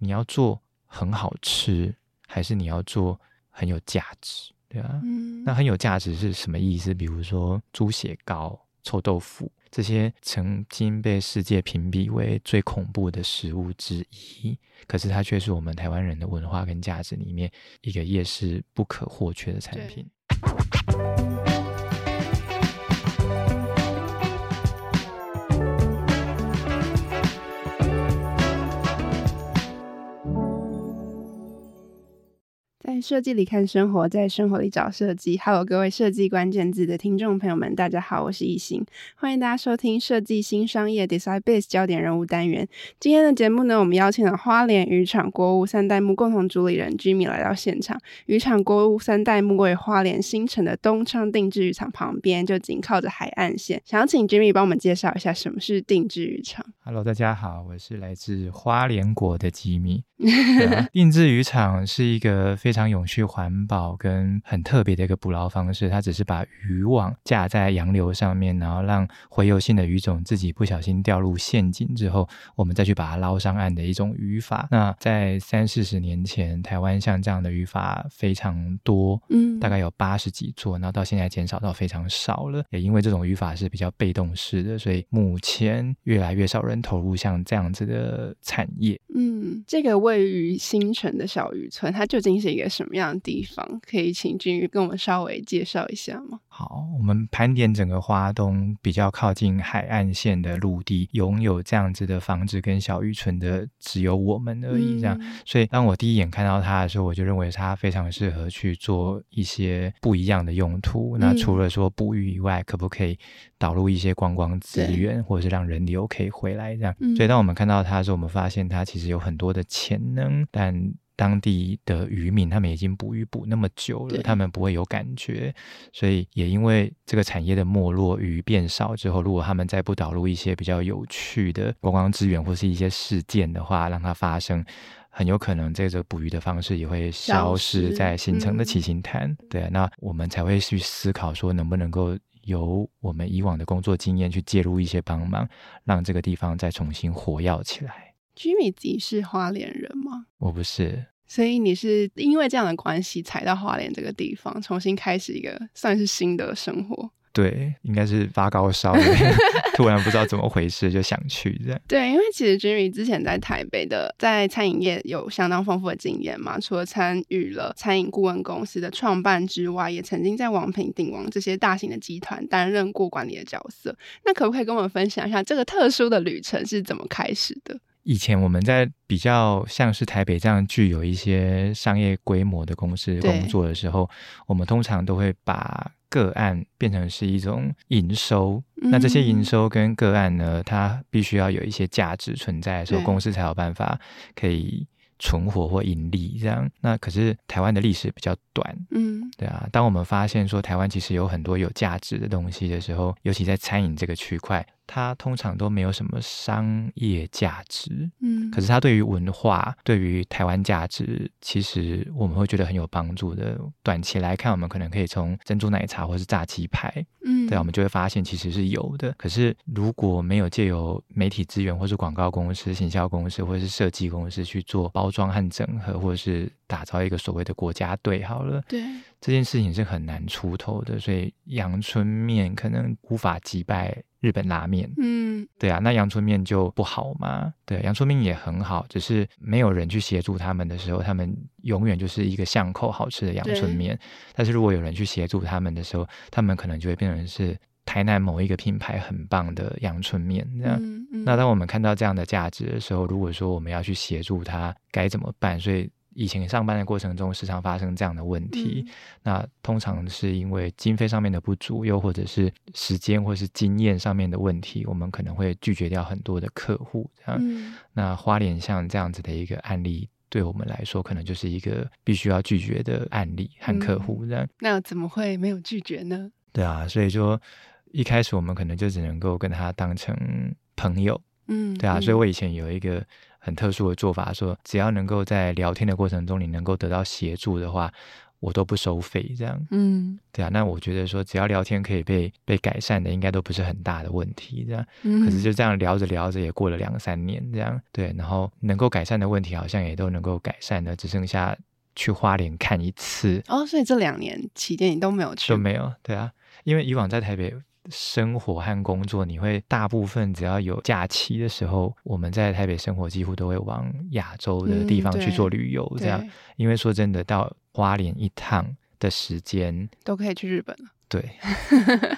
你要做很好吃，还是你要做很有价值？对啊，嗯，那很有价值是什么意思？比如说猪血糕、臭豆腐这些曾经被世界评比为最恐怖的食物之一，可是它却是我们台湾人的文化跟价值里面一个夜市不可或缺的产品。设计里看生活，在生活里找设计。Hello，各位设计关键字的听众朋友们，大家好，我是易兴，欢迎大家收听设计新商业 Design Base 焦点人物单元。今天的节目呢，我们邀请了花莲渔场国屋三代目共同主理人 Jimmy 来到现场。渔场国屋三代目位于花莲新城的东昌定制渔场旁边，就紧靠着海岸线。想要请 Jimmy 帮我们介绍一下什么是定制渔场。Hello，大家好，我是来自花莲国的吉米 定制渔场是一个非常永续环保跟很特别的一个捕捞方式，它只是把渔网架在洋流上面，然后让洄游性的鱼种自己不小心掉入陷阱之后，我们再去把它捞上岸的一种渔法。那在三四十年前，台湾像这样的渔法非常多，嗯，大概有八十几座，然后到现在减少到非常少了。也因为这种渔法是比较被动式的，所以目前越来越少人投入像这样子的产业。嗯，这个位于新城的小渔村，它究竟是一个什么样的地方？可以请君宇跟我们稍微介绍一下吗？好，我们盘点整个花东比较靠近海岸线的陆地，拥有这样子的房子跟小渔村的只有我们而已。这样，嗯、所以当我第一眼看到它的时候，我就认为它非常适合去做一些不一样的用途。嗯、那除了说捕鱼以外，可不可以导入一些观光资源，或者是让人流可以回来？这样，嗯、所以当我们看到它的时候，我们发现它其实有很多的潜能，但当地的渔民他们已经捕鱼捕那么久了，他们不会有感觉，所以也因为这个产业的没落，鱼变少之后，如果他们再不导入一些比较有趣的观光资源或是一些事件的话，让它发生，很有可能这个捕鱼的方式也会消失在新城的七星潭。嗯、对，那我们才会去思考说，能不能够由我们以往的工作经验去介入一些帮忙，让这个地方再重新活跃起来。Jimmy 自己是花莲人吗？我不是，所以你是因为这样的关系才到花莲这个地方，重新开始一个算是新的生活。对，应该是发高烧，突然不知道怎么回事就想去这样。对，因为其实 Jimmy 之前在台北的在餐饮业有相当丰富的经验嘛，除了参与了餐饮顾问公司的创办之外，也曾经在王品、鼎王这些大型的集团担任过管理的角色。那可不可以跟我们分享一下这个特殊的旅程是怎么开始的？以前我们在比较像是台北这样具有一些商业规模的公司工作的时候，我们通常都会把个案变成是一种营收。嗯、那这些营收跟个案呢，它必须要有一些价值存在的时候，公司才有办法可以存活或盈利。这样，那可是台湾的历史比较短，嗯，对啊。当我们发现说台湾其实有很多有价值的东西的时候，尤其在餐饮这个区块。它通常都没有什么商业价值，嗯，可是它对于文化、对于台湾价值，其实我们会觉得很有帮助的。短期来看，我们可能可以从珍珠奶茶或是炸鸡排，嗯，对，我们就会发现其实是有的。可是如果没有借由媒体资源，或是广告公司、行销公司，或者是设计公司去做包装和整合，或者是打造一个所谓的国家队，好了，对，这件事情是很难出头的。所以阳春面可能无法击败。日本拉面，嗯，对啊，那阳春面就不好嘛？对，阳春面也很好，只是没有人去协助他们的时候，他们永远就是一个巷口好吃的阳春面。但是如果有人去协助他们的时候，他们可能就会变成是台南某一个品牌很棒的阳春面。这样，嗯嗯、那当我们看到这样的价值的时候，如果说我们要去协助它，该怎么办？所以。以前上班的过程中，时常发生这样的问题。嗯、那通常是因为经费上面的不足，又或者是时间或是经验上面的问题，我们可能会拒绝掉很多的客户。这样，嗯、那花莲像这样子的一个案例，对我们来说，可能就是一个必须要拒绝的案例和客户。这样、嗯，那怎么会没有拒绝呢？对啊，所以说一开始我们可能就只能够跟他当成朋友。嗯，对啊，嗯、所以我以前有一个。很特殊的做法，说只要能够在聊天的过程中，你能够得到协助的话，我都不收费，这样。嗯，对啊。那我觉得说，只要聊天可以被被改善的，应该都不是很大的问题，这样。嗯。可是就这样聊着聊着，也过了两三年，这样。对，然后能够改善的问题，好像也都能够改善的，只剩下去花莲看一次。哦，所以这两年期间你都没有去？都没有。对啊，因为以往在台北。生活和工作，你会大部分只要有假期的时候，我们在台北生活，几乎都会往亚洲的地方去做旅游，这样。嗯、因为说真的，到花莲一趟的时间都可以去日本了。对，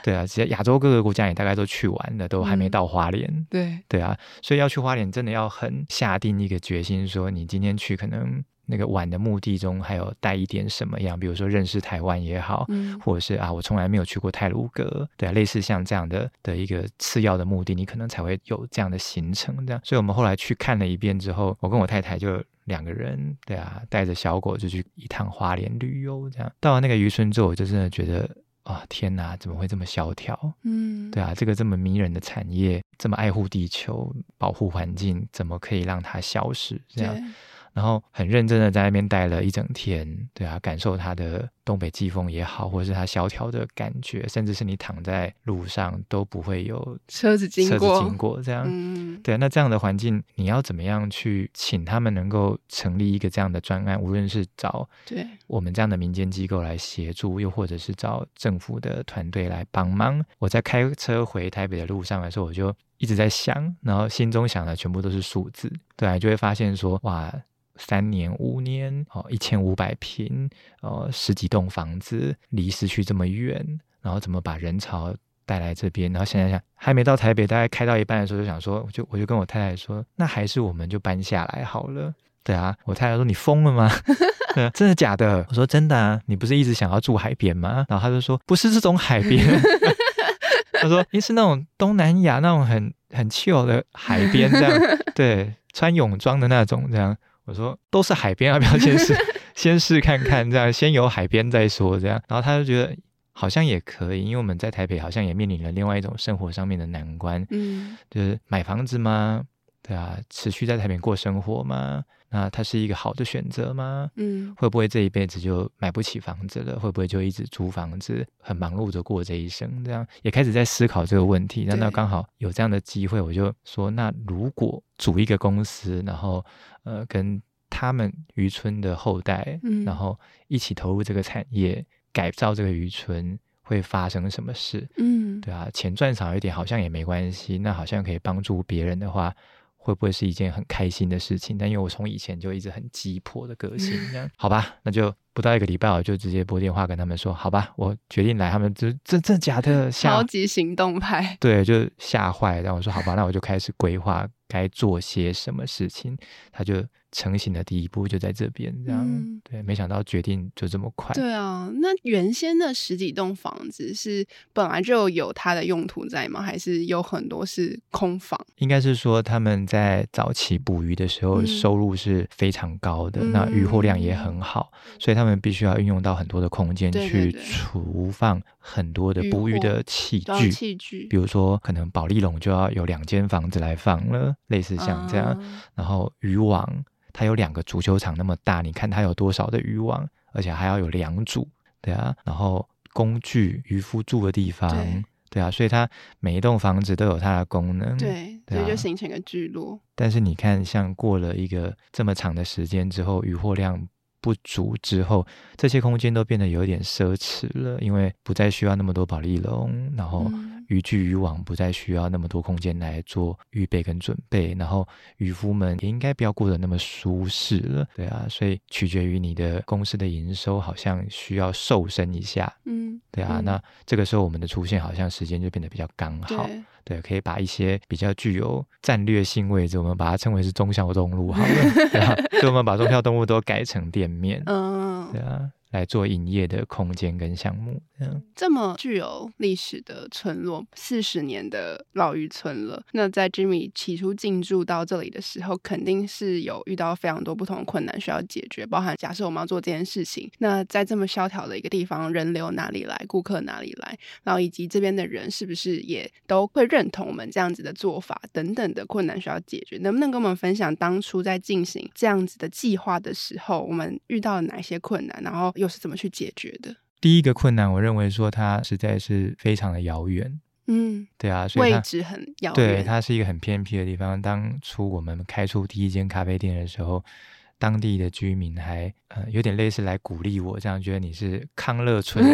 对啊，其实亚洲各个国家也大概都去完了，都还没到花莲。嗯、对，对啊，所以要去花莲，真的要很下定一个决心，说你今天去可能。那个玩的目的中还有带一点什么样？比如说认识台湾也好，嗯、或者是啊，我从来没有去过泰鲁阁，对啊，类似像这样的的一个次要的目的，你可能才会有这样的行程这样。所以我们后来去看了一遍之后，我跟我太太就两个人，对啊，带着小狗就去一趟花莲旅游这样。到了那个渔村之后，我就真的觉得啊、哦，天哪，怎么会这么萧条？嗯，对啊，这个这么迷人的产业，这么爱护地球、保护环境，怎么可以让它消失？这样。然后很认真的在那边待了一整天，对啊，感受它的东北季风也好，或者是它萧条的感觉，甚至是你躺在路上都不会有车子经过，车子经过这样，嗯，对啊，那这样的环境，你要怎么样去请他们能够成立一个这样的专案？无论是找对我们这样的民间机构来协助，又或者是找政府的团队来帮忙。我在开车回台北的路上的时候，我就一直在想，然后心中想的全部都是数字，对啊，就会发现说，哇。三年、五年，哦，一千五百平，哦，十几栋房子，离市区这么远，然后怎么把人潮带来这边？然后想想想，还没到台北，大概开到一半的时候，就想说，我就我就跟我太太说，那还是我们就搬下来好了。对啊，我太太说，你疯了吗？对啊，真的假的？我说真的啊，你不是一直想要住海边吗？然后他就说，不是这种海边，他说，你是那种东南亚那种很很 chill 的海边，这样，对，穿泳装的那种，这样。我说都是海边，要不要先试 先试看看？这样先有海边再说，这样。然后他就觉得好像也可以，因为我们在台北好像也面临了另外一种生活上面的难关，嗯，就是买房子吗？对啊，持续在台北过生活吗？那它是一个好的选择吗？嗯，会不会这一辈子就买不起房子了？会不会就一直租房子，很忙碌着过这一生？这样也开始在思考这个问题。那那刚好有这样的机会，我就说，那如果组一个公司，然后呃跟他们渔村的后代，嗯，然后一起投入这个产业，改造这个渔村，会发生什么事？嗯，对啊，钱赚少一点好像也没关系，那好像可以帮助别人的话。会不会是一件很开心的事情？但因为我从以前就一直很急迫的个性，这样好吧，那就不到一个礼拜，我就直接拨电话跟他们说，好吧，我决定来。他们就这这假的，超级行动派，对，就吓坏。然后我说好吧，那我就开始规划该做些什么事情。他就。成型的第一步就在这边，这样、嗯、对，没想到决定就这么快。对啊，那原先的十几栋房子是本来就有它的用途在吗？还是有很多是空房？应该是说他们在早期捕鱼的时候收入是非常高的，嗯、那渔获量也很好，嗯、所以他们必须要运用到很多的空间去储放很多的捕鱼的器具，器具，比如说可能保丽龙就要有两间房子来放了，类似像这样，啊、然后渔网。它有两个足球场那么大，你看它有多少的渔网，而且还要有两组，对啊，然后工具、渔夫住的地方，对，对啊，所以它每一栋房子都有它的功能，对，对啊，所以就形成一个聚落。但是你看，像过了一个这么长的时间之后，渔获量不足之后，这些空间都变得有点奢侈了，因为不再需要那么多保丽龙，然后。嗯渔具渔网不再需要那么多空间来做预备跟准备，然后渔夫们也应该不要过得那么舒适了，对啊，所以取决于你的公司的营收，好像需要瘦身一下，嗯，对啊，嗯、那这个时候我们的出现好像时间就变得比较刚好，对，对，可以把一些比较具有战略性位置，我们把它称为是忠孝东路好了，对啊，所以我们把忠孝东路都改成店面，嗯，对啊。来做营业的空间跟项目，嗯，这么具有历史的村落，四十年的老渔村了。那在 Jimmy 起初进驻到这里的时候，肯定是有遇到非常多不同的困难需要解决，包含假设我们要做这件事情，那在这么萧条的一个地方，人流哪里来，顾客哪里来，然后以及这边的人是不是也都会认同我们这样子的做法等等的困难需要解决，能不能跟我们分享当初在进行这样子的计划的时候，我们遇到了哪些困难，然后？又是怎么去解决的？第一个困难，我认为说它实在是非常的遥远。嗯，对啊，所以位置很遥远。对，它是一个很偏僻的地方。当初我们开出第一间咖啡店的时候，当地的居民还呃有点类似来鼓励我，这样觉得你是康乐村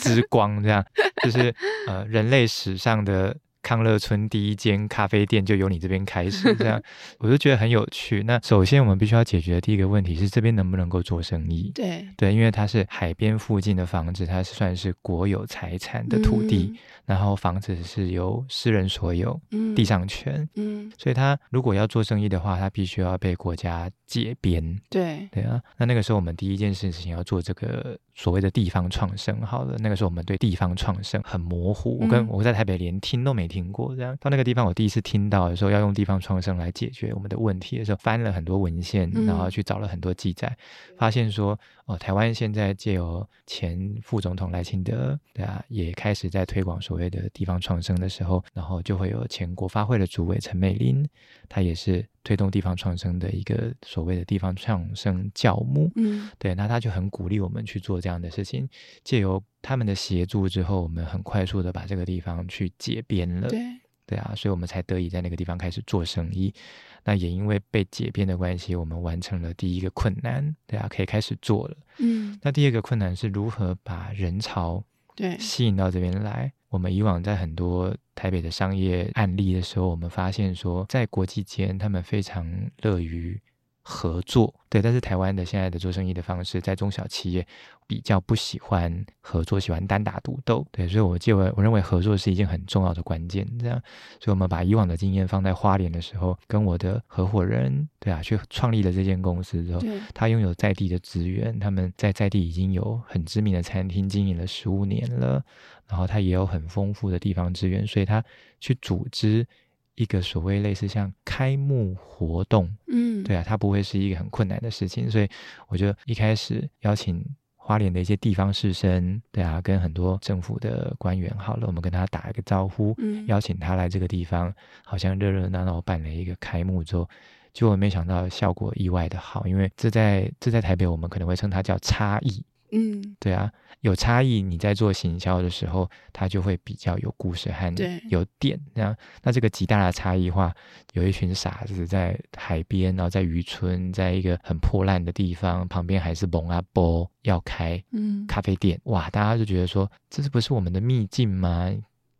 之光，这样就是呃人类史上的。康乐村第一间咖啡店就由你这边开始，这样我就觉得很有趣。那首先我们必须要解决的第一个问题是，这边能不能够做生意？对对，因为它是海边附近的房子，它是算是国有财产的土地，嗯、然后房子是由私人所有，嗯、地上权，嗯，所以它如果要做生意的话，它必须要被国家解编。对对啊，那那个时候我们第一件事情要做这个所谓的地方创生。好了，那个时候我们对地方创生很模糊，我跟我在台北连听都没听。过这样，到那个地方，我第一次听到的时候，要用地方创生来解决我们的问题的时候，翻了很多文献，然后去找了很多记载，嗯、发现说，哦，台湾现在借由前副总统赖清德，对啊，也开始在推广所谓的地方创生的时候，然后就会有前国发会的主委陈美伶，他也是推动地方创生的一个所谓的地方创生教母，嗯，对，那他就很鼓励我们去做这样的事情，借由。他们的协助之后，我们很快速的把这个地方去解编了。对，对啊，所以我们才得以在那个地方开始做生意。那也因为被解编的关系，我们完成了第一个困难，对啊，可以开始做了。嗯，那第二个困难是如何把人潮对吸引到这边来。我们以往在很多台北的商业案例的时候，我们发现说，在国际间，他们非常乐于。合作，对，但是台湾的现在的做生意的方式，在中小企业比较不喜欢合作，喜欢单打独斗，对，所以我认为我认为合作是一件很重要的关键，这样，所以我们把以往的经验放在花莲的时候，跟我的合伙人，对啊，去创立了这间公司之后，他拥有在地的资源，他们在在地已经有很知名的餐厅经营了十五年了，然后他也有很丰富的地方资源，所以他去组织。一个所谓类似像开幕活动，嗯，对啊，它不会是一个很困难的事情，所以我就一开始邀请花莲的一些地方士绅，对啊，跟很多政府的官员，好了，我们跟他打一个招呼，嗯，邀请他来这个地方，好像热热闹闹办了一个开幕之后，结果没想到效果意外的好，因为这在这在台北，我们可能会称它叫差异。嗯，对啊，有差异，你在做行销的时候，它就会比较有故事和有点这样。那这个极大的差异化，有一群傻子在海边，然后在渔村，在一个很破烂的地方，旁边还是蒙阿波要开嗯咖啡店，嗯、哇，大家就觉得说，这是不是我们的秘境吗？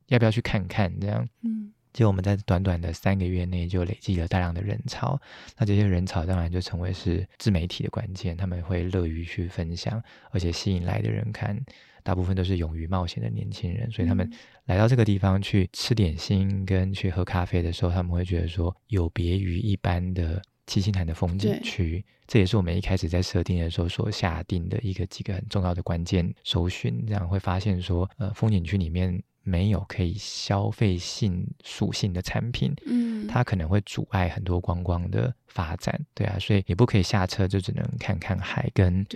要不要去看看这样？嗯。就我们在短短的三个月内就累积了大量的人潮，那这些人潮当然就成为是自媒体的关键，他们会乐于去分享，而且吸引来的人看，大部分都是勇于冒险的年轻人，所以他们来到这个地方去吃点心跟去喝咖啡的时候，他们会觉得说有别于一般的七星潭的风景区，这也是我们一开始在设定的时候所下定的一个几个很重要的关键搜寻，这样会发现说，呃，风景区里面。没有可以消费性属性的产品，嗯，它可能会阻碍很多观光的发展，对啊，所以也不可以下车就只能看看海跟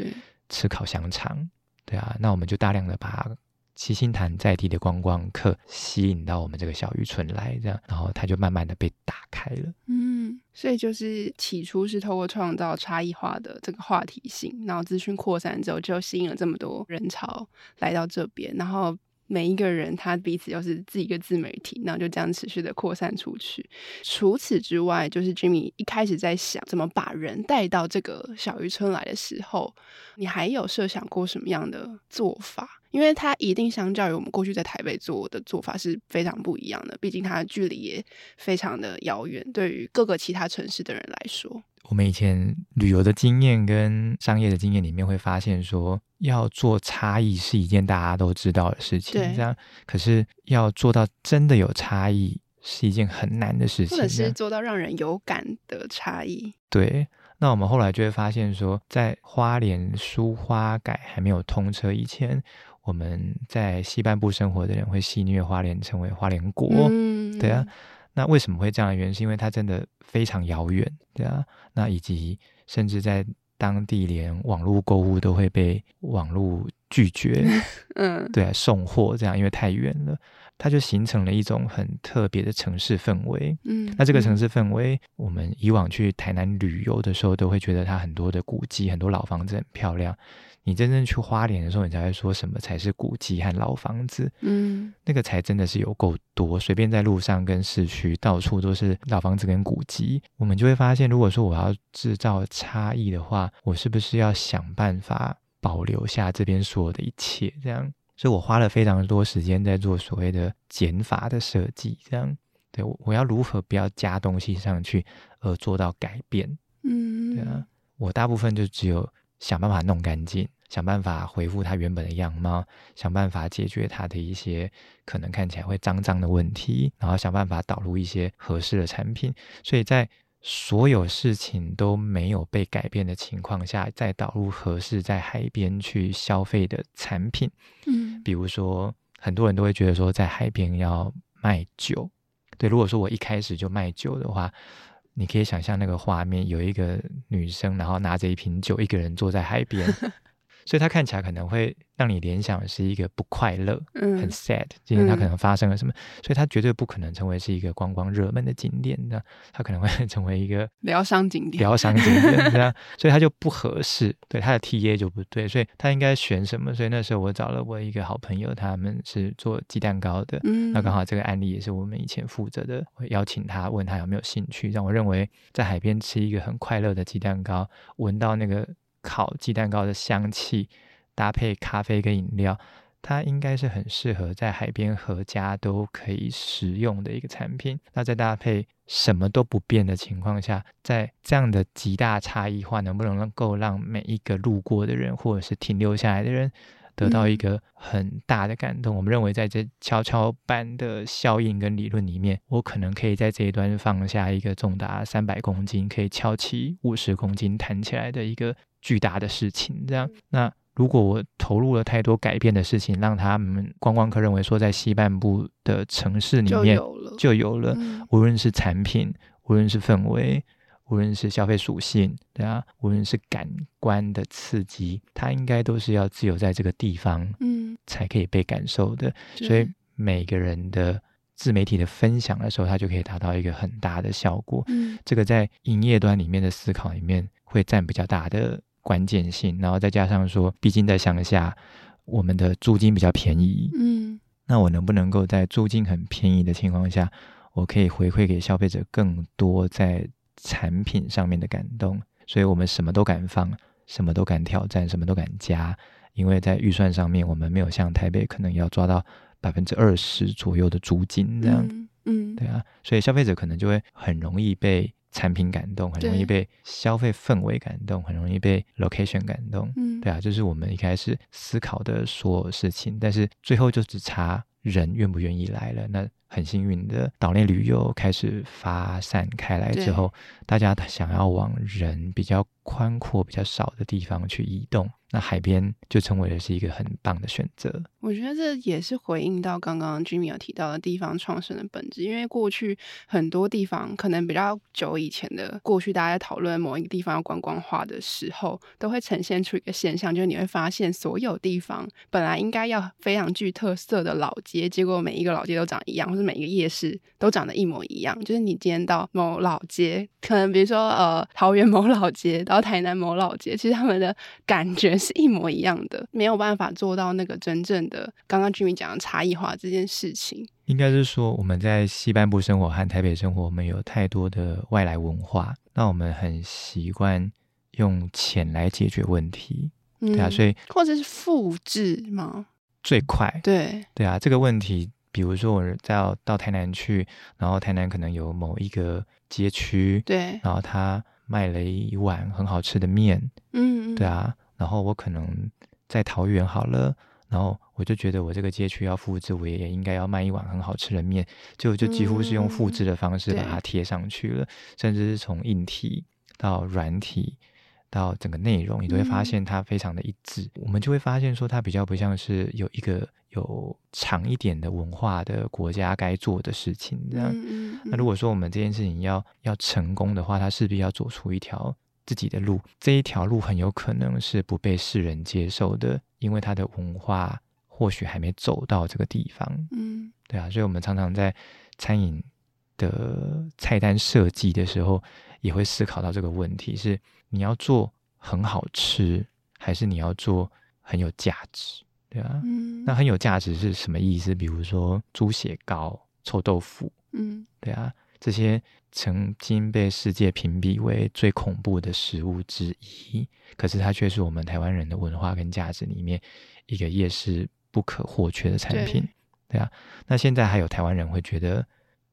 吃烤香肠，对，啊，那我们就大量的把七星潭在地的观光客吸引到我们这个小渔村来，这样，然后它就慢慢的被打开了，嗯，所以就是起初是透过创造差异化的这个话题性，然后资讯扩散之后，就吸引了这么多人潮来到这边，然后。每一个人他彼此又是自己一个自媒体，然后就这样持续的扩散出去。除此之外，就是 Jimmy 一开始在想怎么把人带到这个小渔村来的时候，你还有设想过什么样的做法？因为它一定相较于我们过去在台北做的做法是非常不一样的，毕竟它的距离也非常的遥远，对于各个其他城市的人来说。我们以前旅游的经验跟商业的经验里面会发现说，要做差异是一件大家都知道的事情，这样。可是要做到真的有差异是一件很难的事情，或者是做到让人有感的差异。对，那我们后来就会发现说，在花莲苏花改还没有通车以前，我们在西半部生活的人会戏谑花莲成为花莲国，嗯、对啊。那为什么会这样的原因？是因为它真的非常遥远，对啊。那以及甚至在当地连网络购物都会被网络拒绝，嗯，对啊，送货这样，因为太远了，它就形成了一种很特别的城市氛围。嗯，那这个城市氛围，我们以往去台南旅游的时候，都会觉得它很多的古迹，很多老房子很漂亮。你真正去花莲的时候，你才会说什么才是古迹和老房子。嗯，那个才真的是有够多，随便在路上跟市区到处都是老房子跟古迹。我们就会发现，如果说我要制造差异的话，我是不是要想办法保留下这边所有的一切？这样，所以我花了非常多时间在做所谓的减法的设计。这样，对，我我要如何不要加东西上去而做到改变？嗯，对啊，我大部分就只有。想办法弄干净，想办法恢复它原本的样貌，想办法解决它的一些可能看起来会脏脏的问题，然后想办法导入一些合适的产品。所以在所有事情都没有被改变的情况下，再导入合适在海边去消费的产品。嗯，比如说很多人都会觉得说在海边要卖酒，对，如果说我一开始就卖酒的话。你可以想象那个画面，有一个女生，然后拿着一瓶酒，一个人坐在海边。所以它看起来可能会让你联想是一个不快乐，嗯，很 sad。今天它可能发生了什么？嗯、所以它绝对不可能成为是一个观光热门的景点的，它可能会 成为一个疗伤景点，疗伤景点这样。所以它就不合适，对它的 TA 就不对，所以它应该选什么？所以那时候我找了我一个好朋友，他们是做鸡蛋糕的，嗯，那刚好这个案例也是我们以前负责的，我邀请他问他有没有兴趣，让我认为在海边吃一个很快乐的鸡蛋糕，闻到那个。烤鸡蛋糕的香气，搭配咖啡跟饮料，它应该是很适合在海边合家都可以食用的一个产品。那在搭配什么都不变的情况下，在这样的极大差异化，能不能够让每一个路过的人或者是停留下来的人得到一个很大的感动？嗯、我们认为，在这跷跷板的效应跟理论里面，我可能可以在这一端放下一个重达三百公斤，可以翘起五十公斤弹起来的一个。巨大的事情，这样。那如果我投入了太多改变的事情，让他们观光客认为说，在西半部的城市里面就有了，就有了，嗯，无论是产品，无论是氛围，无论是消费属性，对啊，无论是感官的刺激，它应该都是要自由在这个地方，嗯，才可以被感受的。嗯，所以每个人的自媒体的分享的时候，它就可以达到一个很大的效果。嗯，这个在营业端里面的思考里面会占比较大的。关键性，然后再加上说，毕竟在乡下，我们的租金比较便宜，嗯，那我能不能够在租金很便宜的情况下，我可以回馈给消费者更多在产品上面的感动？所以我们什么都敢放，什么都敢挑战，什么都敢加，因为在预算上面，我们没有像台北可能要抓到百分之二十左右的租金这样，嗯，嗯，对啊，所以消费者可能就会很容易被。产品感动，很容易被消费氛围感动，很容易被 location 感动。嗯，对啊，这是我们一开始思考的所有事情，但是最后就只差人愿不愿意来了。那很幸运的，岛内旅游开始发散开来之后，大家想要往人比较宽阔、比较少的地方去移动。那海边就成为了是一个很棒的选择。我觉得这也是回应到刚刚 Jimmy 有提到的地方创生的本质，因为过去很多地方可能比较久以前的过去，大家在讨论某一个地方要观光化的时候，都会呈现出一个现象，就是你会发现所有地方本来应该要非常具特色的老街，结果每一个老街都长一样，或是每一个夜市都长得一模一样。就是你今天到某老街，可能比如说呃桃园某老街，到台南某老街，其实他们的感觉。是一模一样的，没有办法做到那个真正的刚刚 Jimmy 讲的差异化这件事情。应该是说我们在西半部生活和台北生活，我们有太多的外来文化，那我们很习惯用钱来解决问题，嗯、对啊，所以或者是复制吗？最快，对对啊，这个问题，比如说我在到，到台南去，然后台南可能有某一个街区，对，然后他卖了一碗很好吃的面，嗯，对啊。然后我可能在桃园好了，然后我就觉得我这个街区要复制，我也应该要卖一碗很好吃的面，就就几乎是用复制的方式把它贴上去了，嗯、甚至是从硬体到软体到整个内容，你都会发现它非常的一致。嗯、我们就会发现说，它比较不像是有一个有长一点的文化的国家该做的事情这样。嗯嗯嗯、那如果说我们这件事情要要成功的话，它势必要走出一条。自己的路，这一条路很有可能是不被世人接受的，因为它的文化或许还没走到这个地方。嗯，对啊，所以我们常常在餐饮的菜单设计的时候，也会思考到这个问题：是你要做很好吃，还是你要做很有价值？对啊，嗯，那很有价值是什么意思？比如说猪血糕、臭豆腐，嗯，对啊，这些曾经被世界评比为最恐怖的食物之一，可是它却是我们台湾人的文化跟价值里面一个夜市不可或缺的产品，对，对啊。那现在还有台湾人会觉得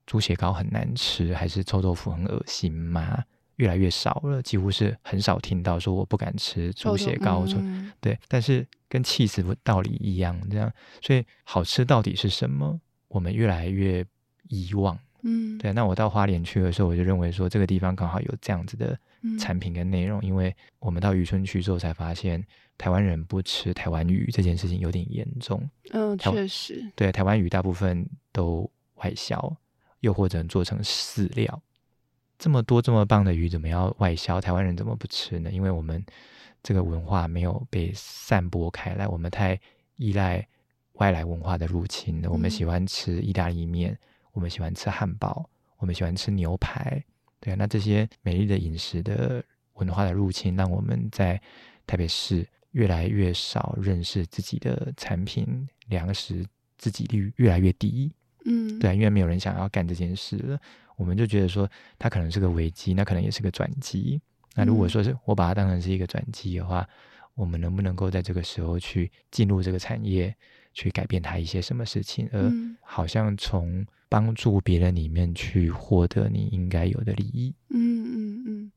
猪血糕很难吃，还是臭豆腐很恶心吗？越来越少了，几乎是很少听到说我不敢吃猪血糕。嗯、对，但是跟起司道理一样，这样，所以好吃到底是什么？我们越来越遗忘。嗯，对。那我到花莲去的时候，我就认为说这个地方刚好有这样子的产品跟内容，嗯、因为我们到渔村去之后才发现，台湾人不吃台湾鱼这件事情有点严重。嗯，确实。对，台湾鱼大部分都外销，又或者做成饲料。这么多这么棒的鱼，怎么要外销？台湾人怎么不吃呢？因为我们这个文化没有被散播开来，我们太依赖外来文化的入侵了。我们喜欢吃意大利面，我们喜欢吃汉堡，我们喜欢吃牛排。对啊，那这些美丽的饮食的文化的入侵，让我们在台北市越来越少认识自己的产品，粮食自给率越来越低。嗯，对，因为没有人想要干这件事了。我们就觉得说，它可能是个危机，那可能也是个转机。那如果说是我把它当成是一个转机的话，嗯、我们能不能够在这个时候去进入这个产业，去改变它一些什么事情，而好像从帮助别人里面去获得你应该有的利益？嗯嗯嗯，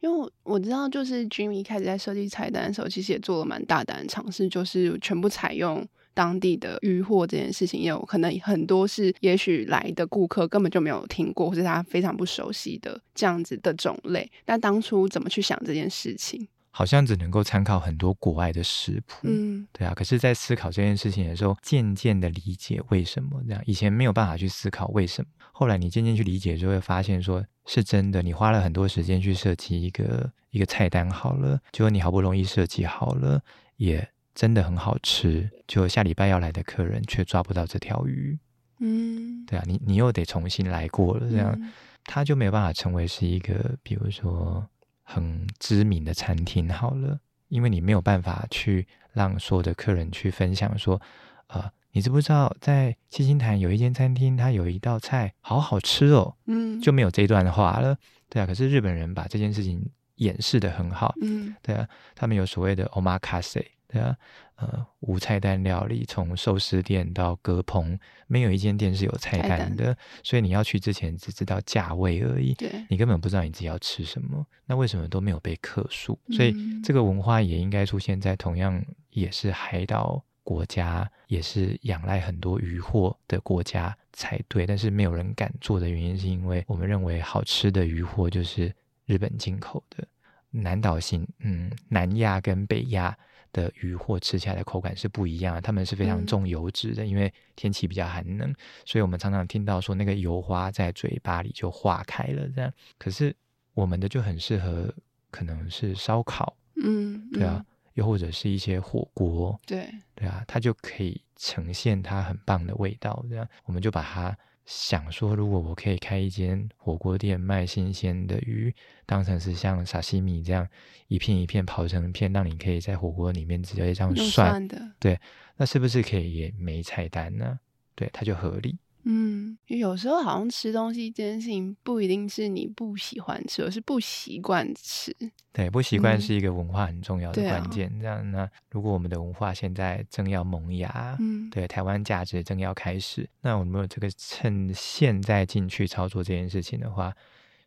因为我知道，就是 Jimmy 开始在设计菜单的时候，其实也做了蛮大胆的尝试，就是全部采用。当地的渔获这件事情，也有可能很多是，也许来的顾客根本就没有听过，或者他非常不熟悉的这样子的种类。那当初怎么去想这件事情？好像只能够参考很多国外的食谱，嗯，对啊。可是，在思考这件事情的时候，渐渐的理解为什么这样。以前没有办法去思考为什么，后来你渐渐去理解，就会发现说是真的。你花了很多时间去设计一个一个菜单，好了，结果你好不容易设计好了，也。真的很好吃，就下礼拜要来的客人却抓不到这条鱼，嗯，对啊，你你又得重新来过了，这样、嗯、他就没有办法成为是一个，比如说很知名的餐厅好了，因为你没有办法去让所有的客人去分享说，呃，你知不知道在七星潭有一间餐厅，它有一道菜好好吃哦，嗯，就没有这段话了，对啊，可是日本人把这件事情掩饰的很好，嗯，对啊，他们有所谓的 omakase。对啊，呃，无菜单料理，从寿司店到割烹，没有一间店是有菜单的，单所以你要去之前只知道价位而已，对你根本不知道你自己要吃什么。那为什么都没有被客诉？所以这个文化也应该出现在同样也是海岛国家，也是仰赖很多渔获的国家才对。但是没有人敢做的原因，是因为我们认为好吃的渔获就是日本进口的，南岛性，嗯，南亚跟北亚。的鱼货吃起来的口感是不一样的，他们是非常重油脂的，嗯、因为天气比较寒冷，所以我们常常听到说那个油花在嘴巴里就化开了这样。可是我们的就很适合，可能是烧烤，嗯，对啊，又或者是一些火锅，对，对啊，它就可以呈现它很棒的味道，这样我们就把它。想说，如果我可以开一间火锅店，卖新鲜的鱼，当成是像沙西米这样一片一片刨成片，让你可以在火锅里面直接这样涮，的，对，那是不是可以也没菜单呢？对，它就合理。嗯，有时候好像吃东西这件事情不一定是你不喜欢吃，而是不习惯吃。对，不习惯是一个文化很重要的关键。嗯、这样那，如果我们的文化现在正要萌芽，嗯，对，台湾价值正要开始，那我们有这个趁现在进去操作这件事情的话，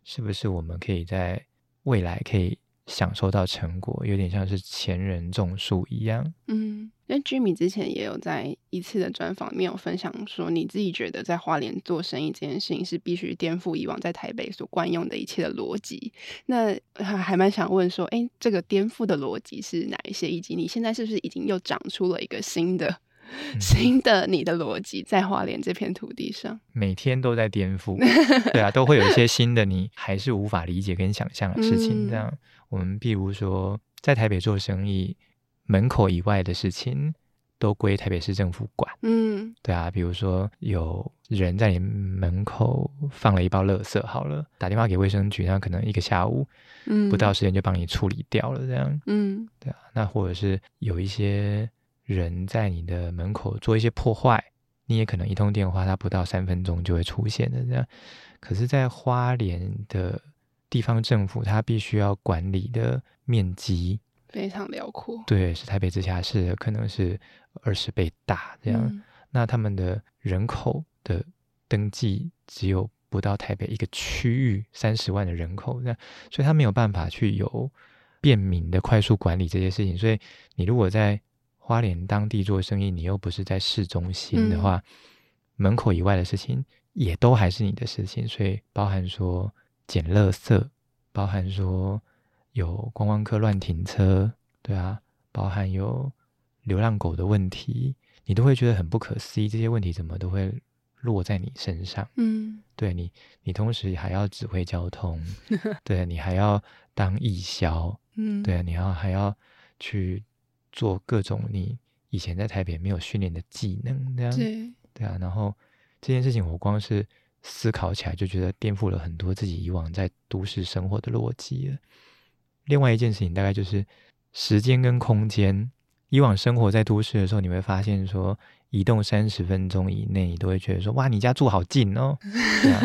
是不是我们可以在未来可以享受到成果？有点像是前人种树一样。嗯。因为 Jimmy 之前也有在一次的专访里面有分享说，你自己觉得在花莲做生意这件事情是必须颠覆以往在台北所惯用的一切的逻辑。那还蛮想问说，哎，这个颠覆的逻辑是哪一些？以及你现在是不是已经又长出了一个新的新的你的逻辑在花莲这片土地上，每天都在颠覆，对啊，都会有一些新的你还是无法理解跟想象的事情。这样，我们比如说在台北做生意，门口以外的事情都归台北市政府管。嗯，对啊，比如说有人在你门口放了一包垃圾，好了，打电话给卫生局，那可能一个下午，嗯，不到时间就帮你处理掉了。这样，嗯，对啊，那或者是有一些。人在你的门口做一些破坏，你也可能一通电话，他不到三分钟就会出现的这样。可是，在花莲的地方政府，它必须要管理的面积非常辽阔，对，是台北直辖市的可能是二十倍大这样。嗯、那他们的人口的登记只有不到台北一个区域三十万的人口，那所以他没有办法去有便民的快速管理这些事情。所以，你如果在花莲当地做生意，你又不是在市中心的话，嗯、门口以外的事情也都还是你的事情，所以包含说捡垃圾，包含说有观光客乱停车，对啊，包含有流浪狗的问题，你都会觉得很不可思议，这些问题怎么都会落在你身上？嗯，对你，你同时还要指挥交通，对，你还要当义消，嗯，对，你要还要去。做各种你以前在台北没有训练的技能，这样对对啊。然后这件事情，我光是思考起来就觉得颠覆了很多自己以往在都市生活的逻辑了。另外一件事情，大概就是时间跟空间。以往生活在都市的时候，你会发现说，移动三十分钟以内，你都会觉得说，哇，你家住好近哦。对啊，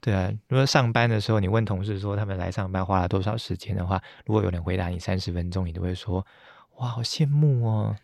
对啊。如果上班的时候，你问同事说他们来上班花了多少时间的话，如果有人回答你三十分钟，你都会说。哇，好羡慕哦！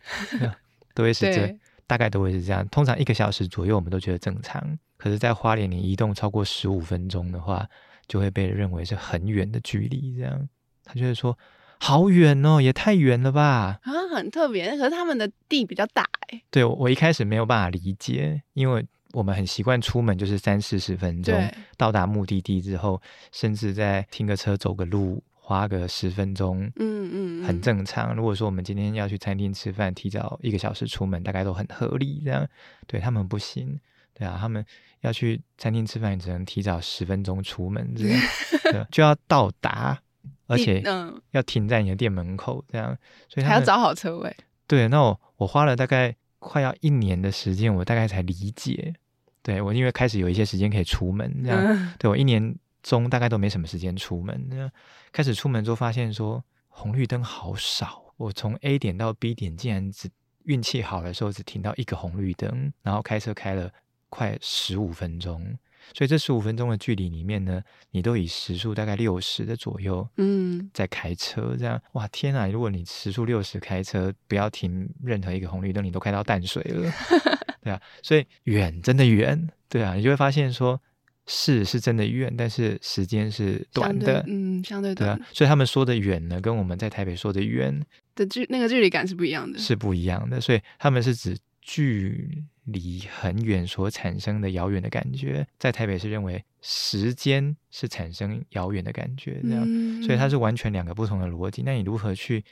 都会是这，大概都会是这样。通常一个小时左右，我们都觉得正常。可是，在花莲，你移动超过十五分钟的话，就会被认为是很远的距离。这样，他就会说：“好远哦，也太远了吧？”啊，很特别。可是他们的地比较大，哎。对，我一开始没有办法理解，因为我们很习惯出门就是三四十分钟到达目的地之后，甚至在停个车、走个路。花个十分钟，嗯嗯，很正常。如果说我们今天要去餐厅吃饭，提早一个小时出门，大概都很合理。这样，对他们不行，对啊，他们要去餐厅吃饭，只能提早十分钟出门，这样 对就要到达，而且嗯要停在你的店门口，这样，所以他还要找好车位。对，那我我花了大概快要一年的时间，我大概才理解。对我，因为开始有一些时间可以出门，这样，嗯、对我一年。中大概都没什么时间出门，那开始出门之后发现说红绿灯好少，我从 A 点到 B 点竟然只运气好的时候只停到一个红绿灯，然后开车开了快十五分钟，所以这十五分钟的距离里面呢，你都以时速大概六十的左右，嗯，在开车这样，哇天啊！如果你时速六十开车，不要停任何一个红绿灯，你都开到淡水了，对啊，所以远真的远，对啊，你就会发现说。是是真的远，但是时间是短的，嗯，相对短。对啊，所以他们说的远呢，跟我们在台北说的远的距那个距离感是不一样的，是不一样的。所以他们是指距离很远所产生的遥远的感觉，在台北是认为时间是产生遥远的感觉，这样。嗯，所以它是完全两个不同的逻辑。那你如何去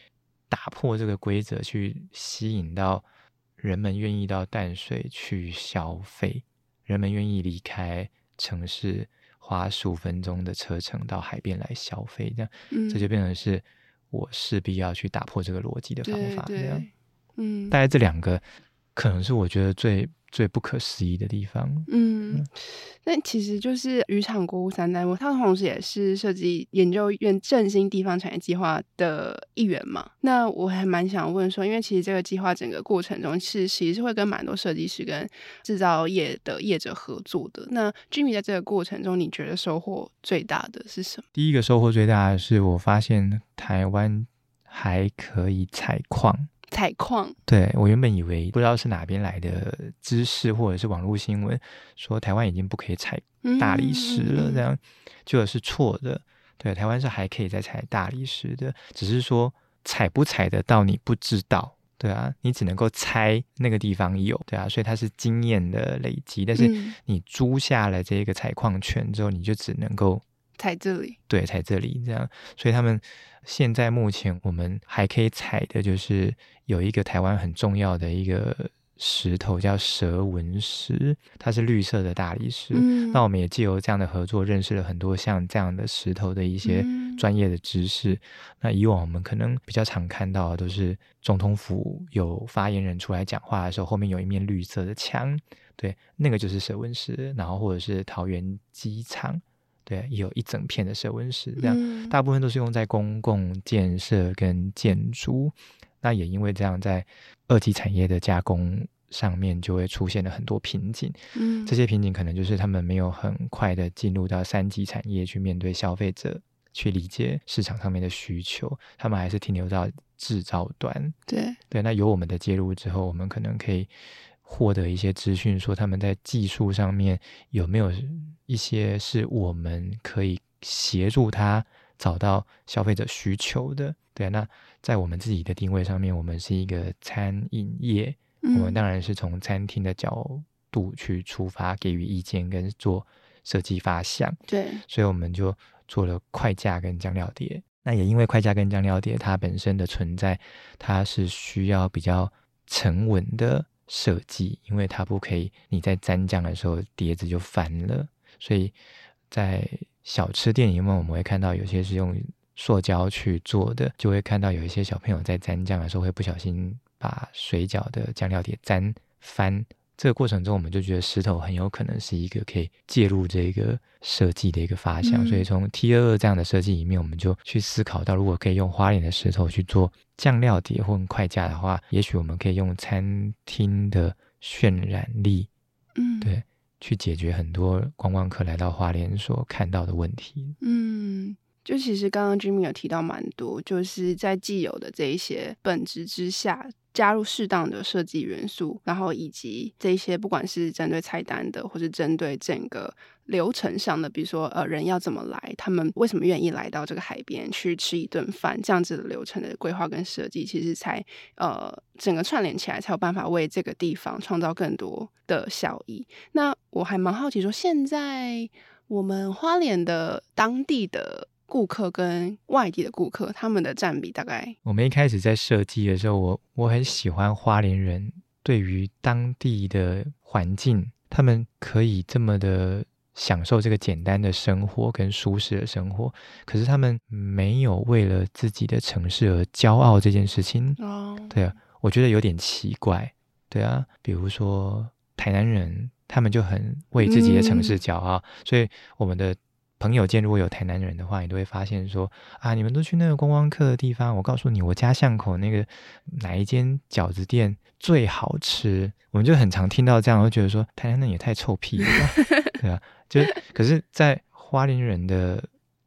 打破这个规则，去吸引到人们愿意到淡水去消费，人们愿意离开？城市花十五分钟的车程到海边来消费，这样，嗯、这就变成是我势必要去打破这个逻辑的方法，这样，嗯，大概这两个可能是我觉得最。最不可思议的地方，嗯，那其实就是渔场国屋三代目，他同时也是设计研究院振兴地方产业计划的一员嘛。那我还蛮想问说，因为其实这个计划整个过程中是其实是会跟蛮多设计师跟制造业的业者合作的。那 Jimmy 在这个过程中，你觉得收获最大的是什么？第一个收获最大的是我发现台湾还可以采矿。采矿，对，我原本以为不知道是哪边来的知识或者是网络新闻，说台湾已经不可以采大理石了，这样就是错的。对，台湾是还可以再采大理石的，只是说采不采得到你不知道，对啊，你只能够猜那个地方有，对啊，所以它是经验的累积。但是你租下了这个采矿权之后，你就只能够采这里，对，采这里这样。所以他们现在目前我们还可以采的就是。有一个台湾很重要的一个石头叫蛇纹石，它是绿色的大理石。嗯、那我们也借由这样的合作，认识了很多像这样的石头的一些专业的知识。嗯、那以往我们可能比较常看到的都是总统府有发言人出来讲话的时候，后面有一面绿色的墙，对，那个就是蛇纹石。然后或者是桃园机场。对，有一整片的蛇纹石，这样、嗯、大部分都是用在公共建设跟建筑。那也因为这样，在二级产业的加工上面就会出现了很多瓶颈。嗯，这些瓶颈可能就是他们没有很快的进入到三级产业去面对消费者，去理解市场上面的需求，他们还是停留到制造端。对对，那有我们的介入之后，我们可能可以。获得一些资讯，说他们在技术上面有没有一些是我们可以协助他找到消费者需求的？对，那在我们自己的定位上面，我们是一个餐饮业，嗯、我们当然是从餐厅的角度去出发，给予意见跟做设计发想。对，所以我们就做了快价跟酱料碟。那也因为快价跟酱料碟它本身的存在，它是需要比较沉稳的。设计，因为它不可以，你在沾酱的时候碟子就翻了，所以在小吃店里面，我们会看到有些是用塑胶去做的，就会看到有一些小朋友在沾酱的时候会不小心把水饺的酱料碟沾翻。这个过程中，我们就觉得石头很有可能是一个可以介入这个设计的一个发想，嗯、所以从 T 二二这样的设计里面，我们就去思考到，如果可以用花莲的石头去做酱料碟或快架的话，也许我们可以用餐厅的渲染力，嗯，对，去解决很多观光客来到花莲所看到的问题。嗯，就其实刚刚 Jimmy 有提到蛮多，就是在既有的这一些本质之下。加入适当的设计元素，然后以及这些不管是针对菜单的，或是针对整个流程上的，比如说呃人要怎么来，他们为什么愿意来到这个海边去吃一顿饭，这样子的流程的规划跟设计，其实才呃整个串联起来，才有办法为这个地方创造更多的效益。那我还蛮好奇说，现在我们花莲的当地的。顾客跟外地的顾客，他们的占比大概？我们一开始在设计的时候，我我很喜欢花莲人对于当地的环境，他们可以这么的享受这个简单的生活跟舒适的生活，可是他们没有为了自己的城市而骄傲这件事情。哦，对啊，我觉得有点奇怪。对啊，比如说台南人，他们就很为自己的城市骄傲，嗯、所以我们的。朋友间如果有台南人的话，你都会发现说啊，你们都去那个观光客的地方。我告诉你，我家巷口那个哪一间饺子店最好吃。我们就很常听到这样，会觉得说台南人也太臭屁了，对啊。就可是，在花莲人的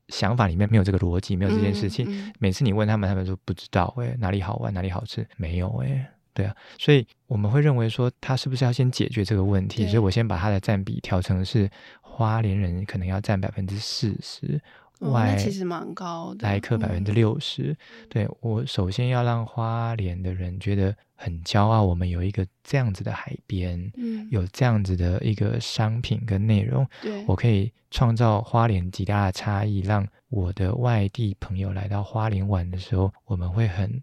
想法里面没有这个逻辑，没有这件事情。嗯嗯、每次你问他们，他们说不知道，哎，哪里好玩，哪里好吃，没有，哎，对啊。所以我们会认为说，他是不是要先解决这个问题？所以我先把他的占比调成是。花莲人可能要占百分之四十，外、哦、其实蛮高的。来客百分之六十，嗯、对，我首先要让花莲的人觉得很骄傲，我们有一个这样子的海边，嗯，有这样子的一个商品跟内容，对，我可以创造花莲极大的差异，让我的外地朋友来到花莲玩的时候，我们会很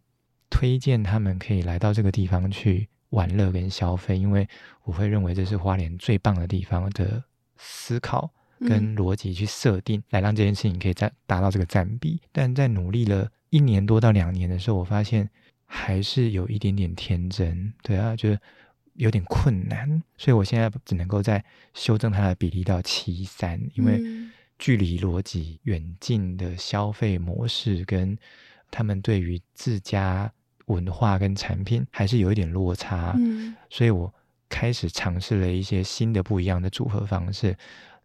推荐他们可以来到这个地方去玩乐跟消费，因为我会认为这是花莲最棒的地方的。思考跟逻辑去设定，嗯、来让这件事情可以再达到这个占比。但在努力了一年多到两年的时候，我发现还是有一点点天真，对啊，就是有点困难。所以我现在只能够在修正它的比例到七三，因为距离逻辑远近的消费模式跟他们对于自家文化跟产品还是有一点落差，嗯、所以我。开始尝试了一些新的不一样的组合方式，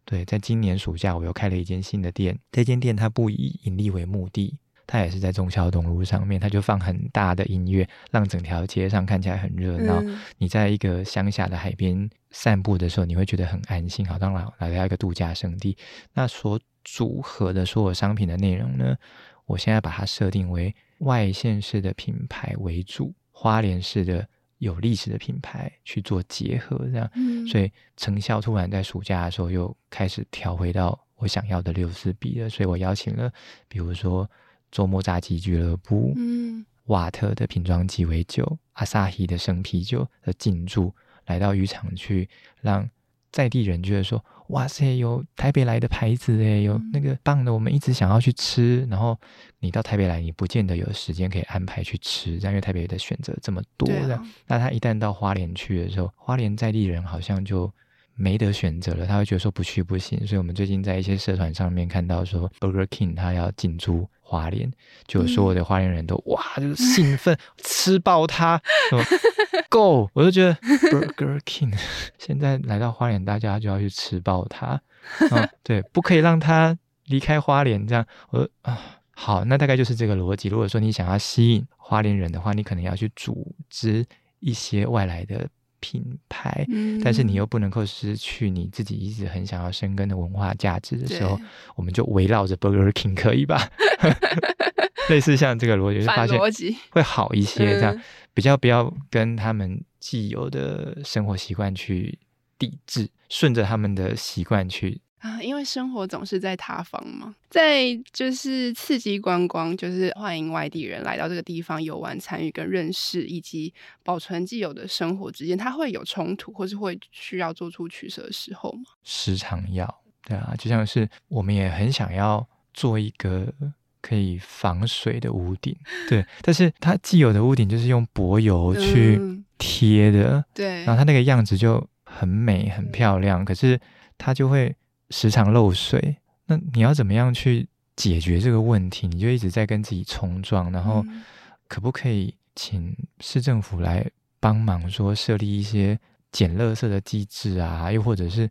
对，在今年暑假我又开了一间新的店。这间店它不以盈利为目的，它也是在中孝东路上面，它就放很大的音乐，让整条街上看起来很热闹。嗯、你在一个乡下的海边散步的时候，你会觉得很安心，好像来来到一个度假胜地。那所组合的所有商品的内容呢，我现在把它设定为外县市的品牌为主，花莲市的。有历史的品牌去做结合，这样，嗯、所以成效突然在暑假的时候又开始调回到我想要的六四比了。所以我邀请了，比如说周末炸鸡俱乐部、嗯、瓦特的瓶装鸡尾酒、阿萨希的生啤酒的进驻，来到渔场去，让在地人觉得说，哇塞，有台北来的牌子诶，有那个棒的，我们一直想要去吃。然后你到台北来，你不见得有时间可以安排去吃，这样因为台北的选择这么多。的，啊，那他一旦到花莲去的时候，花莲在地人好像就。没得选择了，他会觉得说不去不行，所以我们最近在一些社团上面看到说，Burger King 他要进驻花莲，就所有的花莲人都、嗯、哇，就是兴奋 吃爆它，Go！我就觉得 Burger King 现在来到花莲，大家就要去吃爆它，嗯，对，不可以让他离开花莲，这样，我啊，好，那大概就是这个逻辑。如果说你想要吸引花莲人的话，你可能要去组织一些外来的。品牌，但是你又不能够失去你自己一直很想要深耕的文化价值的时候，我们就围绕着 Burger King 可以吧？类似像这个逻辑，就发现会好一些，这样比较不要跟他们既有的生活习惯去抵制，顺着他们的习惯去。啊，因为生活总是在塌方嘛，在就是刺激观光，就是欢迎外地人来到这个地方游玩、参与跟认识，以及保存既有的生活之间，它会有冲突，或是会需要做出取舍的时候吗？时常要，对啊，就像是我们也很想要做一个可以防水的屋顶，对，但是它既有的屋顶就是用柏油去贴的，嗯、对，然后它那个样子就很美、很漂亮，可是它就会。时常漏水，那你要怎么样去解决这个问题？你就一直在跟自己冲撞，然后可不可以请市政府来帮忙，说设立一些捡垃圾的机制啊？又或者是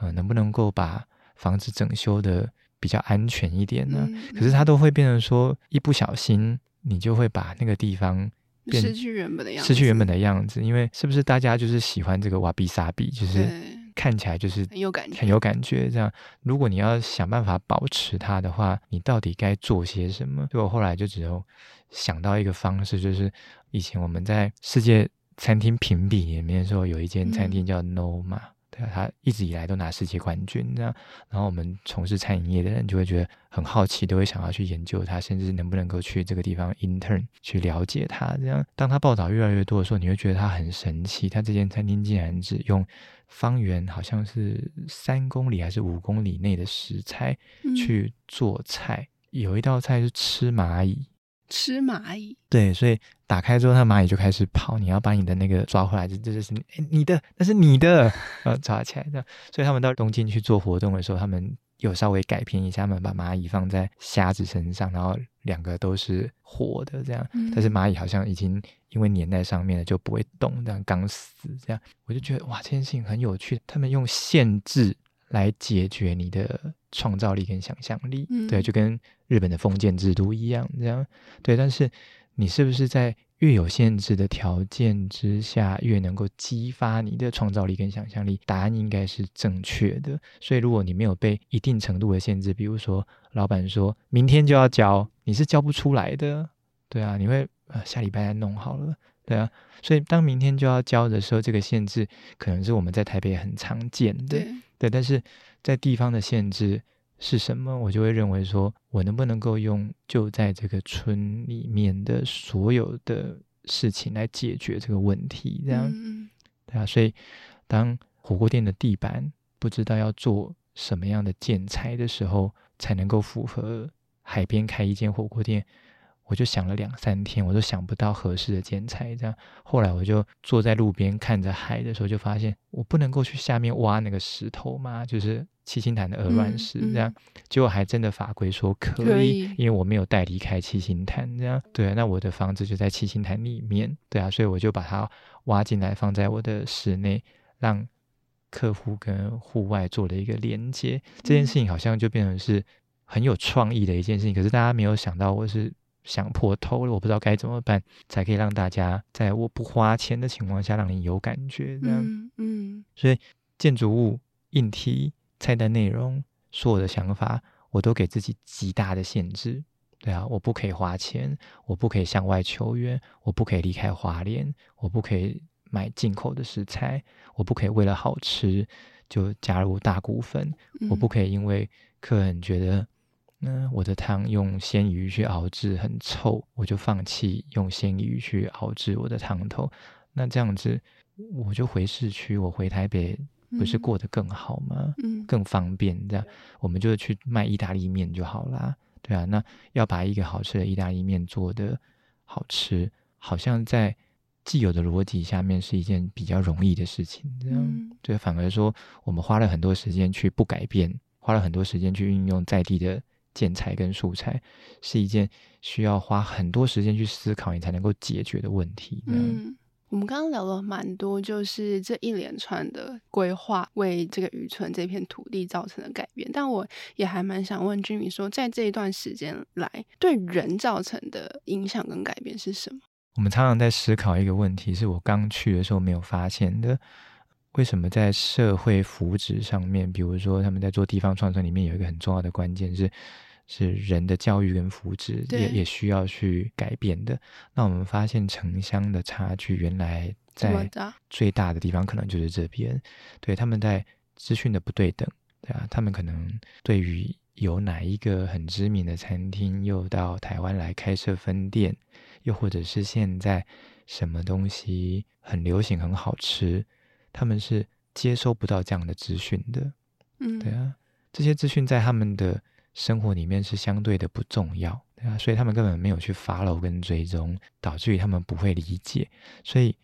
呃，能不能够把房子整修的比较安全一点呢？嗯、可是它都会变成说，一不小心你就会把那个地方变失去原本的样子，失去原本的样子。因为是不是大家就是喜欢这个瓦比萨比，就是。看起来就是很有感觉，很有感觉。这样，如果你要想办法保持它的话，你到底该做些什么？所以我后来就只有想到一个方式，就是以前我们在世界餐厅评比里面说，有一间餐厅叫 Noma，他一直以来都拿世界冠军。这样，然后我们从事餐饮业的人就会觉得很好奇，都会想要去研究它，甚至能不能够去这个地方 intern 去了解它。这样，当他报道越来越多的时候，你会觉得它很神奇。他这间餐厅竟然只用。方圆好像是三公里还是五公里内的食材去做菜，嗯，有一道菜是吃蚂蚁，吃蚂蚁，对，所以打开之后，那蚂蚁就开始跑，你要把你的那个抓回来，这这就是你，你的，那是你的，呃，抓起来的。所以他们到东京去做活动的时候，他们。有稍微改编一下，他们把蚂蚁放在虾子身上，然后两个都是活的这样，嗯、但是蚂蚁好像已经因为粘在上面了，就不会动，这样刚死这样，我就觉得哇，这件事情很有趣。他们用限制来解决你的创造力跟想象力，嗯、对，就跟日本的封建制度一样这样，对。但是你是不是在？越有限制的条件之下，越能够激发你的创造力跟想象力。答案应该是正确的。所以，如果你没有被一定程度的限制，比如说老板说明天就要交，你是交不出来的。对啊，你会呃下礼拜再弄好了。对啊，所以当明天就要交的时候，这个限制可能是我们在台北很常见的。对，对，但是在地方的限制。是什么？我就会认为说，我能不能够用就在这个村里面的所有的事情来解决这个问题？这样，嗯、对啊。所以，当火锅店的地板不知道要做什么样的建材的时候，才能够符合海边开一间火锅店。我就想了两三天，我都想不到合适的建材。这样，后来我就坐在路边看着海的时候，就发现我不能够去下面挖那个石头嘛，就是七星潭的鹅卵石。这样，嗯嗯、结果还真的法规说可以，可以，因为我没有带离开七星潭。这样，对，那我的房子就在七星潭里面，对啊，所以我就把它挖进来，放在我的室内，让客户跟户外做了一个连接。这件事情好像就变成是很有创意的一件事情，可是大家没有想到我是。想破头了，我不知道该怎么办，才可以让大家在我不花钱的情况下让你有感觉这样。嗯，嗯，所以建筑物、硬体、菜单内容，所有的想法，我都给自己极大的限制。对啊，我不可以花钱，我不可以向外求援，我不可以离开华联，我不可以买进口的食材，我不可以为了好吃就加入大骨粉，嗯，我不可以因为客人觉得。那我的汤用鲜鱼去熬制很臭，我就放弃用鲜鱼去熬制我的汤头。那这样子，我就回市区，我回台北不是过得更好吗？嗯，更方便这样，我们就去卖意大利面就好啦。对啊，那要把一个好吃的意大利面做的好吃，好像在既有的逻辑下面是一件比较容易的事情。这样，对，反而说我们花了很多时间去不改变，花了很多时间去运用在地的建材跟素材，是一件需要花很多时间去思考你才能够解决的问题。嗯。我们刚刚聊了蛮多，就是这一连串的规划为这个渔村这片土地造成的改变。但我也还蛮想问居民说，在这一段时间来，对人造成的影响跟改变是什么？我们常常在思考一个问题，是我刚去的时候没有发现的：为什么在社会福祉上面，比如说他们在做地方创生里面有一个很重要的关键是。是人的教育跟福祉也也需要去改变的。那我们发现城乡的差距，原来在最大的地方可能就是这边。对，他们在资讯的不对等，对啊，他们可能对于有哪一个很知名的餐厅又到台湾来开设分店，又或者是现在什么东西很流行很好吃，他们是接收不到这样的资讯的。嗯，对啊，这些资讯在他们的。生活里面是相对的不重要，对啊，所以他们根本没有去 follow 跟追踪，导致于他们不会理解。所以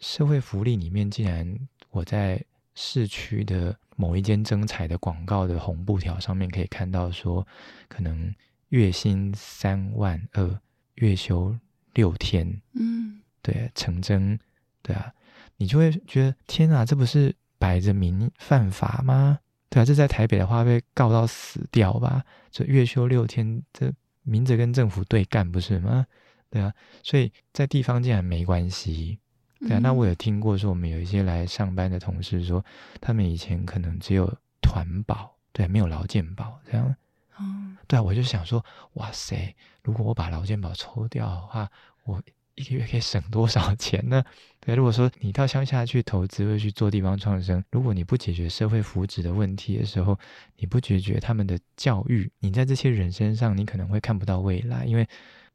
社会福利里面，竟然我在市区的某一间征才的广告的红布条上面可以看到说，可能月薪三万二，月休六天，嗯，对，成真，对啊，你就会觉得天啊，这不是摆着明犯法吗？对啊，这在台北的话被告到死掉吧？这月休六天，这明着跟政府对干不是吗？对啊，所以在地方竟然没关系。对啊，那我有听过说，我们有一些来上班的同事说，他们以前可能只有团保，对啊，没有劳健保这样。嗯，对啊，我就想说，哇塞，如果我把劳健保抽掉的话，我。一个月可以省多少钱呢？对，如果说你到乡下去投资会去做地方创生，如果你不解决社会福祉的问题的时候，你不解决他们的教育，你在这些人身上，你可能会看不到未来。因为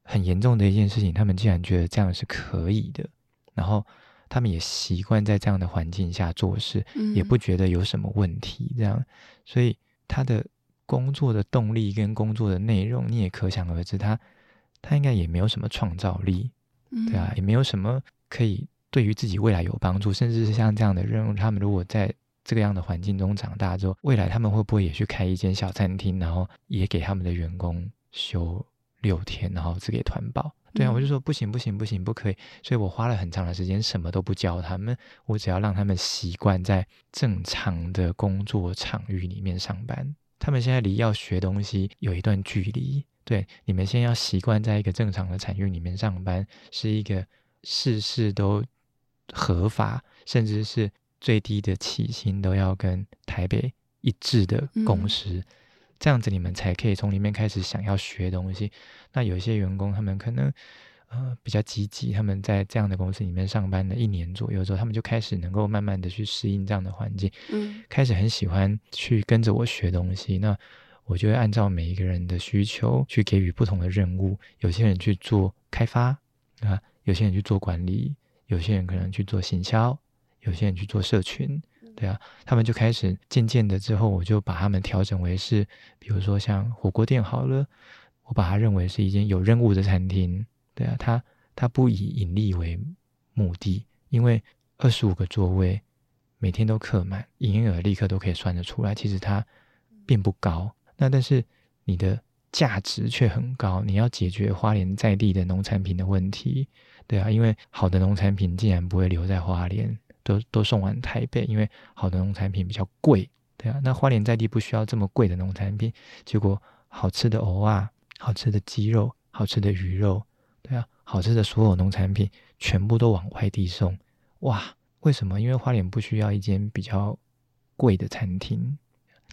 很严重的一件事情，他们竟然觉得这样是可以的，然后他们也习惯在这样的环境下做事，也不觉得有什么问题。这样，所以他的工作的动力跟工作的内容，你也可想而知，他他应该也没有什么创造力。对啊，也没有什么可以对于自己未来有帮助，甚至是像这样的任务，他们如果在这个样的环境中长大之后，未来他们会不会也去开一间小餐厅，然后也给他们的员工休六天，然后只给团保？对啊，我就说不行不行不行，不可以。所以我花了很长的时间，什么都不教他们，我只要让他们习惯在正常的工作场域里面上班。他们现在离要学东西有一段距离。对，你们先要习惯在一个正常的产业里面上班，是一个事事都合法，甚至是最低的起薪都要跟台北一致的公司，嗯、这样子你们才可以从里面开始想要学东西。那有些员工他们可能呃比较积极，他们在这样的公司里面上班了一年左右之后，他们就开始能够慢慢的去适应这样的环境，嗯，开始很喜欢去跟着我学东西。那我就会按照每一个人的需求去给予不同的任务。有些人去做开发啊，有些人去做管理，有些人可能去做行销，有些人去做社群，对啊，他们就开始渐渐的之后，我就把他们调整为是，比如说像火锅店好了，我把它认为是一间有任务的餐厅，对啊，它它不以盈利为目的，因为二十五个座位每天都客满，营业额立刻都可以算得出来，其实它并不高。那但是你的价值却很高，你要解决花莲在地的农产品的问题，对啊，因为好的农产品竟然不会留在花莲，都都送往台北，因为好的农产品比较贵，对啊，那花莲在地不需要这么贵的农产品，结果好吃的藕啊、好吃的鸡肉、好吃的鱼肉，对啊，好吃的所有农产品全部都往外地送，哇，为什么？因为花莲不需要一间比较贵的餐厅。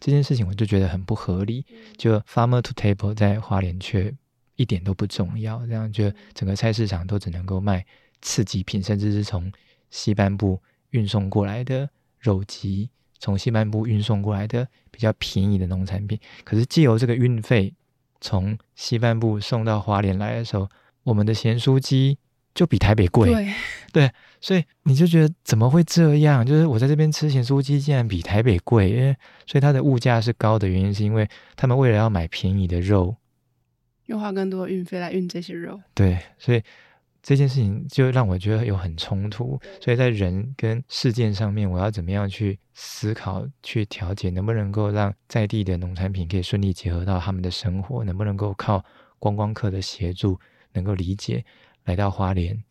这件事情我就觉得很不合理，就 farmer to table 在花莲却一点都不重要，这样就整个菜市场都只能够卖次级品，甚至是从西半部运送过来的肉鸡，从西半部运送过来的比较便宜的农产品。可是借由这个运费从西半部送到花莲来的时候，我们的咸酥鸡就比台北贵。对，对，所以你就觉得怎么会这样？就是我在这边吃咸酥鸡竟然比台北贵，因为所以它的物价是高的原因，是因为他们为了要买便宜的肉，用花更多的运费来运这些肉。对，所以。这件事情就让我觉得有很冲突，所以在人跟事件上面，我要怎么样去思考、去调节，能不能够让在地的农产品可以顺利结合到他们的生活？能不能够靠观光客的协助，能够理解来到花莲，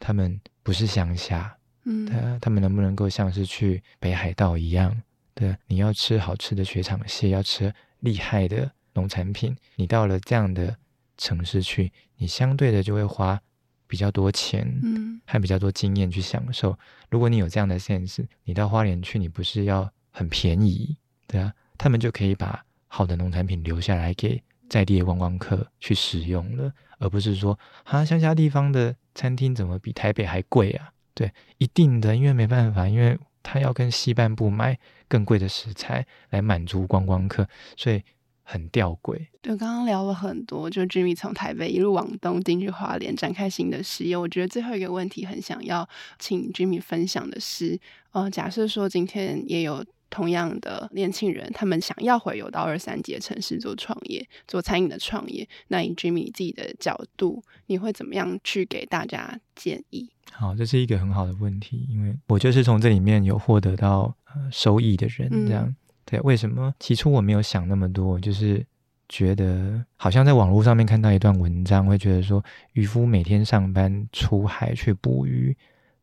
他们不是乡下，嗯，对啊，他们能不能够像是去北海道一样？对啊，你要吃好吃的雪场蟹，要吃厉害的农产品，你到了这样的城市去，你相对的就会花。比较多钱，嗯，还比较多经验去享受。嗯、如果你有这样的 sense，你到花莲去，你不是要很便宜，对啊，他们就可以把好的农产品留下来给在地的观光客去使用了，而不是说啊，乡下地方的餐厅怎么比台北还贵啊？对，一定的，因为没办法，因为他要跟西半部买更贵的食材来满足观光客，所以。很吊诡。对，刚刚聊了很多，就 Jimmy 从台北一路往东进去花莲展开新的事业。我觉得最后一个问题很想要请 Jimmy 分享的是，呃，假设说今天也有同样的年轻人，他们想要回游到二三级城市做创业，做餐饮的创业，那以 Jimmy 自己的角度，你会怎么样去给大家建议？好，这是一个很好的问题，因为我就是从这里面有获得到呃收益的人，这样。嗯对，为什么？起初我没有想那么多，就是觉得好像在网络上面看到一段文章，会觉得说渔夫每天上班出海去捕鱼，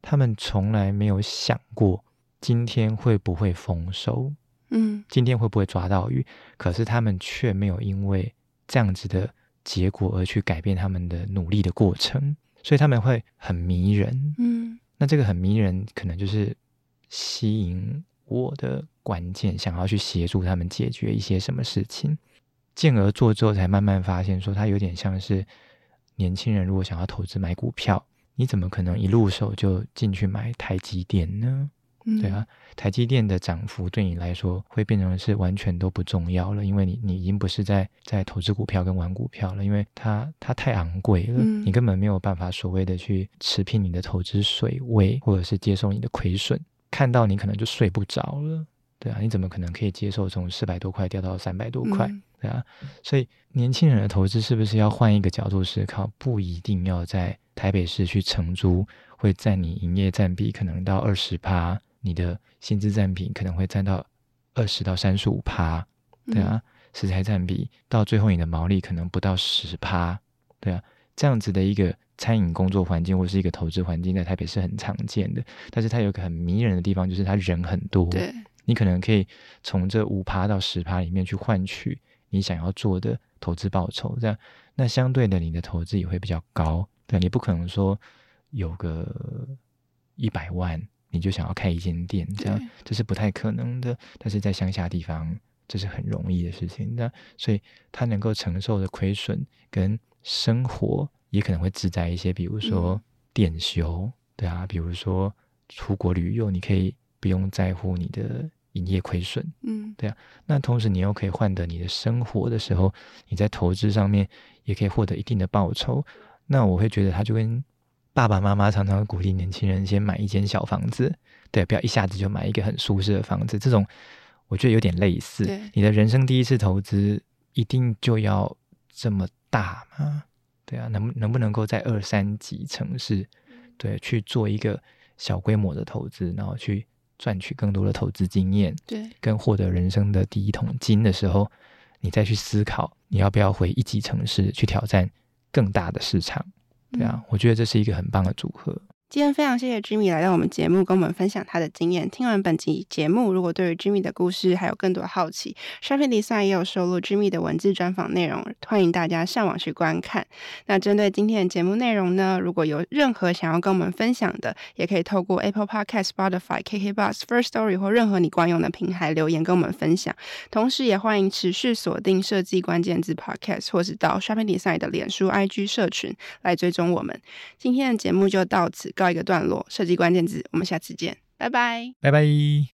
他们从来没有想过今天会不会丰收，嗯，今天会不会抓到鱼，可是他们却没有因为这样子的结果而去改变他们的努力的过程，所以他们会很迷人，嗯，那这个很迷人，可能就是吸引我的。关键想要去协助他们解决一些什么事情，进而做之后，才慢慢发现说，他有点像是年轻人如果想要投资买股票，你怎么可能一入手就进去买台积电呢？嗯、对啊，台积电的涨幅对你来说会变成是完全都不重要了，因为你你已经不是在在投资股票跟玩股票了，因为它它太昂贵了，嗯、你根本没有办法所谓的去持平你的投资水位，或者是接受你的亏损，看到你可能就睡不着了。对啊，你怎么可能可以接受从四百多块掉到三百多块？嗯、对啊，所以年轻人的投资是不是要换一个角度思考？不一定要在台北市去承租，会占你营业占比可能到二十趴，你的薪资占比可能会占到二十到三十五趴。对啊，食材占比到最后你的毛利可能不到十趴。对啊，这样子的一个餐饮工作环境或是一个投资环境，在台北是很常见的。但是它有个很迷人的地方，就是它人很多。对。你可能可以从这五趴到十趴里面去换取你想要做的投资报酬，这样那相对的你的投资也会比较高。对，你不可能说有个一百万你就想要开一间店，这样这是不太可能的。但是在乡下地方这是很容易的事情，那所以他能够承受的亏损跟生活也可能会自在一些，比如说店休，对啊，比如说出国旅游，你可以不用在乎你的。营业亏损，嗯，对啊，那同时你又可以换得你的生活的时候，你在投资上面也可以获得一定的报酬。那我会觉得，他就跟爸爸妈妈常常鼓励年轻人先买一间小房子，对，不要一下子就买一个很舒适的房子。这种我觉得有点类似，你的人生第一次投资一定就要这么大吗？对啊，能能不能够在二三级城市，对，去做一个小规模的投资，然后去。赚取更多的投资经验，对，跟获得人生的第一桶金的时候，你再去思考你要不要回一级城市去挑战更大的市场，对啊，我觉得这是一个很棒的组合。今天非常谢谢 Jimmy 来到我们节目，跟我们分享他的经验。听完本集节目，如果对于 Jimmy 的故事还有更多好奇，Shopping Design 也有收录 Jimmy 的文字专访内容，欢迎大家上网去观看。那针对今天的节目内容呢，如果有任何想要跟我们分享的，也可以透过 Apple Podcast、Spotify、KKBox、First Story 或任何你惯用的平台留言跟我们分享。同时，也欢迎持续锁定设计关键字 Podcast，或是到 Shopping Design 的脸书 IG 社群来追踪我们。今天的节目就到此告告一个段落，设计关键字，我们下次见，拜拜，拜拜。